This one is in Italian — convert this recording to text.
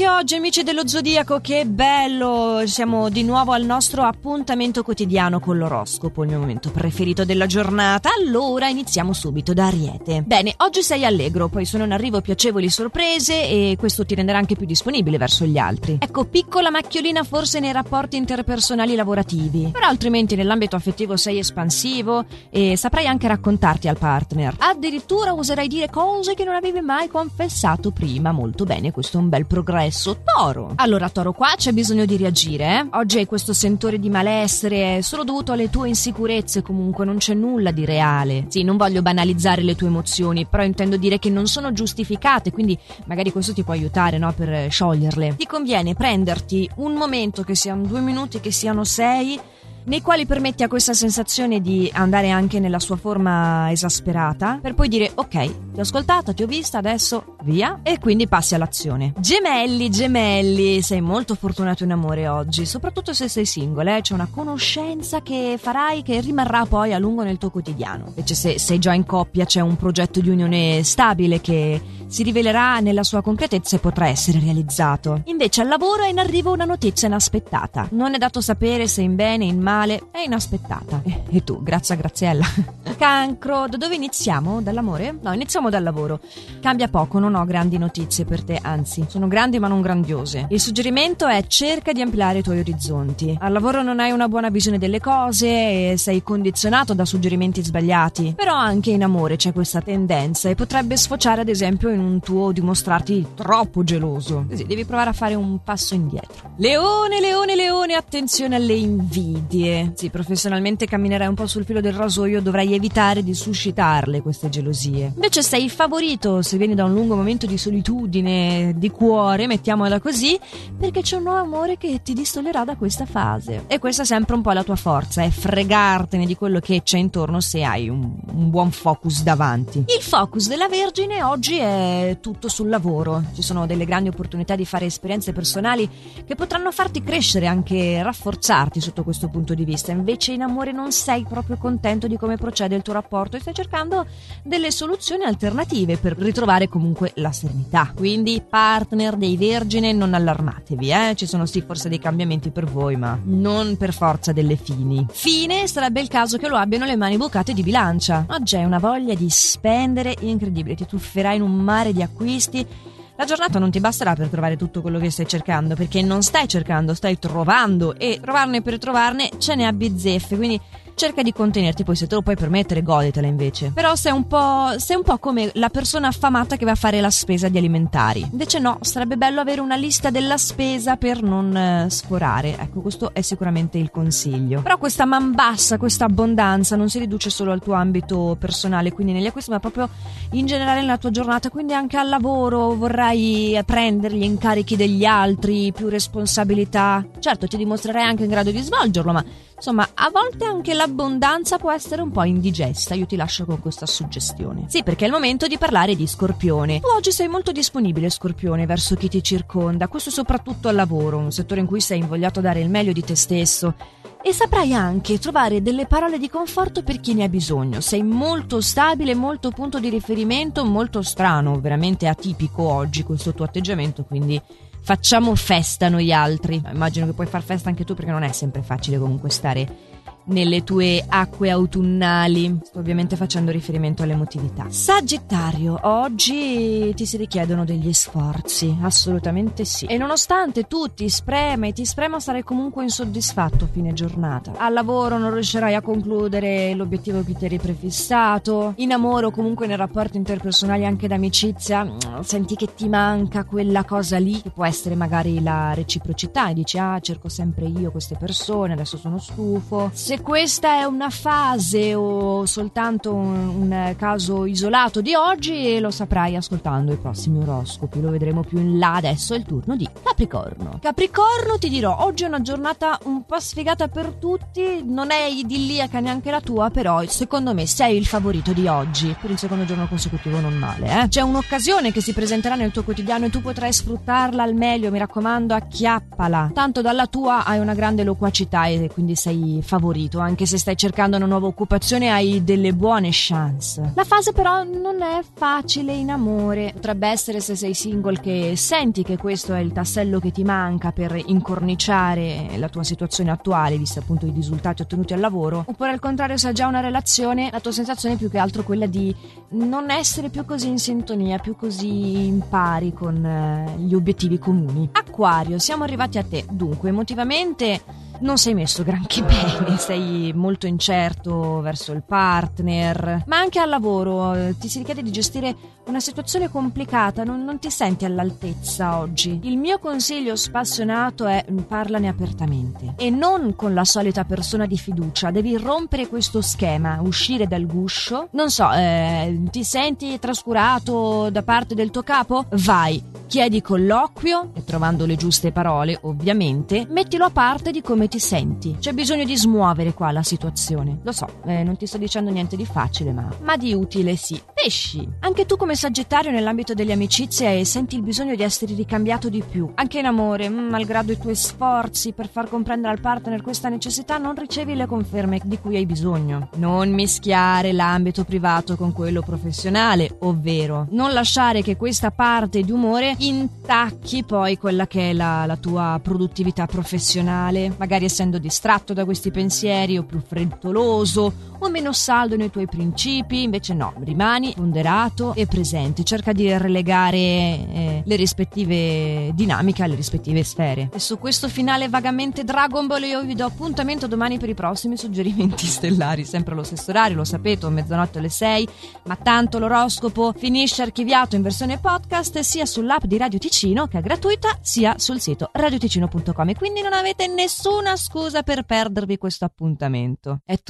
anche oggi, amici dello Zodiaco, che bello! Siamo di nuovo al nostro appuntamento quotidiano con l'oroscopo, il mio momento preferito della giornata. Allora iniziamo subito da Ariete. Bene, oggi sei allegro, poi sono in arrivo piacevoli sorprese e questo ti renderà anche più disponibile verso gli altri. Ecco, piccola macchiolina forse nei rapporti interpersonali lavorativi, però altrimenti nell'ambito affettivo sei espansivo e saprai anche raccontarti al partner. Addirittura oserai dire cose che non avevi mai confessato prima. Molto bene, questo è un bel progresso. Toro. Allora, Toro, qua c'è bisogno di reagire. Eh? Oggi hai questo sentore di malessere, è solo dovuto alle tue insicurezze, comunque non c'è nulla di reale. Sì, non voglio banalizzare le tue emozioni, però intendo dire che non sono giustificate, quindi magari questo ti può aiutare, no, per scioglierle. Ti conviene prenderti un momento che siano due minuti, che siano sei nei quali permetti a questa sensazione di andare anche nella sua forma esasperata, per poi dire ok, ti ho ascoltata, ti ho vista, adesso via, e quindi passi all'azione. Gemelli, gemelli, sei molto fortunato in amore oggi, soprattutto se sei single, eh? c'è una conoscenza che farai che rimarrà poi a lungo nel tuo quotidiano. Invece se sei già in coppia c'è un progetto di unione stabile che si rivelerà nella sua concretezza e potrà essere realizzato. Invece al lavoro è in arrivo una notizia inaspettata. Non è dato sapere se in bene, in male, è inaspettata. E tu, grazie a Graziella. Cancro, da dove iniziamo? Dall'amore? No, iniziamo dal lavoro. Cambia poco, non ho grandi notizie per te, anzi, sono grandi ma non grandiose. Il suggerimento è cerca di ampliare i tuoi orizzonti. Al lavoro non hai una buona visione delle cose e sei condizionato da suggerimenti sbagliati. Però anche in amore c'è questa tendenza e potrebbe sfociare ad esempio in un tuo dimostrarti troppo geloso. Così devi provare a fare un passo indietro. Leone, leone, leone, attenzione alle invidie. Sì, professionalmente camminerai un po' sul filo del rasoio, dovrai evitare di suscitarle queste gelosie. Invece sei favorito se vieni da un lungo momento di solitudine, di cuore, mettiamola così, perché c'è un nuovo amore che ti distoglierà da questa fase. E questa è sempre un po' la tua forza, è fregartene di quello che c'è intorno se hai un, un buon focus davanti. Il focus della Vergine oggi è tutto sul lavoro. Ci sono delle grandi opportunità di fare esperienze personali che potranno farti crescere, anche rafforzarti sotto questo punto di vista. Invece in amore non sei proprio contento di come procede il tuo rapporto e stai cercando delle soluzioni alternative per ritrovare comunque la serenità. Quindi partner dei vergine non allarmatevi, eh? Ci sono sì forse dei cambiamenti per voi, ma non per forza delle fini. Fine sarebbe il caso che lo abbiano le mani bucate di bilancia. Oggi hai una voglia di spendere incredibile, ti tufferai in un mare di acquisti. La giornata non ti basterà per trovare tutto quello che stai cercando, perché non stai cercando, stai trovando. E trovarne per trovarne ce ne ha bizzeffe, quindi cerca di contenerti, poi se te lo puoi permettere goditela invece. Però sei un po', sei un po' come la persona affamata che va a fare la spesa di alimentari. Invece no, sarebbe bello avere una lista della spesa per non eh, sforare. Ecco, questo è sicuramente il consiglio. Però questa man bassa, questa abbondanza non si riduce solo al tuo ambito personale, quindi negli acquisti, ma proprio in generale nella tua giornata, quindi anche al lavoro vorrai prendere gli incarichi degli altri, più responsabilità. Certo, ti dimostrerai anche in grado di svolgerlo, ma Insomma, a volte anche l'abbondanza può essere un po' indigesta, io ti lascio con questa suggestione. Sì, perché è il momento di parlare di Scorpione. Tu oggi sei molto disponibile, Scorpione, verso chi ti circonda, questo soprattutto al lavoro, un settore in cui sei invogliato a dare il meglio di te stesso. E saprai anche trovare delle parole di conforto per chi ne ha bisogno. Sei molto stabile, molto punto di riferimento, molto strano, veramente atipico oggi questo tuo atteggiamento, quindi facciamo festa noi altri. Immagino che puoi far festa anche tu perché non è sempre facile comunque stare nelle tue acque autunnali. Sto ovviamente facendo riferimento all'emotività. Sagittario, oggi ti si richiedono degli sforzi, assolutamente sì. E nonostante tu ti sprema e ti sprema, sarai comunque insoddisfatto a fine giornata. Al lavoro non riuscirai a concludere l'obiettivo che ti eri prefissato. In amore o comunque nei rapporti interpersonali anche d'amicizia, senti che ti manca quella cosa lì, che può essere magari la reciprocità e dici "Ah, cerco sempre io queste persone, adesso sono stufo". Se questa è una fase o soltanto un, un, caso isolato di oggi lo saprai ascoltando i prossimi oroscopi, lo vedremo più in là. Adesso è il turno di Capricorno. Capricorno ti dirò, oggi è una giornata un po' sfigata per tutti, non è idilliaca neanche la tua, però secondo me sei il favorito di oggi. Per il secondo giorno consecutivo non male, eh. C'è un'occasione che si presenterà nel tuo quotidiano e tu potrai sfruttarla al meglio, mi raccomando, acchiappala. Tanto dalla tua hai una grande loquacità e quindi sei favorito marito, anche se stai cercando una nuova occupazione hai delle buone chance. La fase però non è facile in amore. Potrebbe essere se sei single che senti che questo è il tassello che ti manca per incorniciare la tua situazione attuale, vista appunto i risultati ottenuti al lavoro, oppure al contrario se hai già una relazione, la tua sensazione è più che altro quella di non essere più così in sintonia, più così in pari con eh, gli obiettivi comuni. Acquario, siamo arrivati a te. Dunque, emotivamente non sei messo granché bene, sei molto incerto verso il partner, ma anche al lavoro eh, ti si richiede di gestire una situazione complicata, non, non, ti senti all'altezza oggi. Il mio consiglio spassionato è mm, parlane apertamente e non con la solita persona di fiducia, devi rompere questo schema, uscire dal guscio. Non so, eh, ti senti trascurato da parte del tuo capo? Vai, chiedi colloquio e trovando le giuste parole, ovviamente, mettilo a parte di come ti senti. C'è bisogno di smuovere qua la situazione. Lo so, eh, non ti sto dicendo niente di facile, ma, ma di utile sì. Pesci, anche tu come sagittario nell'ambito delle amicizie senti il bisogno di essere ricambiato di più. Anche in amore, mm, malgrado i tuoi sforzi per far comprendere al partner questa necessità, non ricevi le conferme di cui hai bisogno. Non mischiare l'ambito privato con quello professionale, ovvero non lasciare che questa parte di umore intacchi poi quella che è la, la tua produttività professionale, magari essendo distratto da questi pensieri o più frettoloso o meno saldo nei tuoi principi, invece no, rimani ponderato e presente, cerca di relegare eh, le rispettive dinamiche alle rispettive sfere. E su questo finale vagamente Dragon Ball io vi do appuntamento domani per i prossimi suggerimenti stellari, sempre allo stesso orario, lo sapete, mezzanotte alle 6, ma tanto l'oroscopo finisce archiviato in versione podcast sia sull'app di Radio Ticino che è gratuita, sia sul sito radioticino.com quindi non avete nessuna scusa per perdervi questo appuntamento. È tutto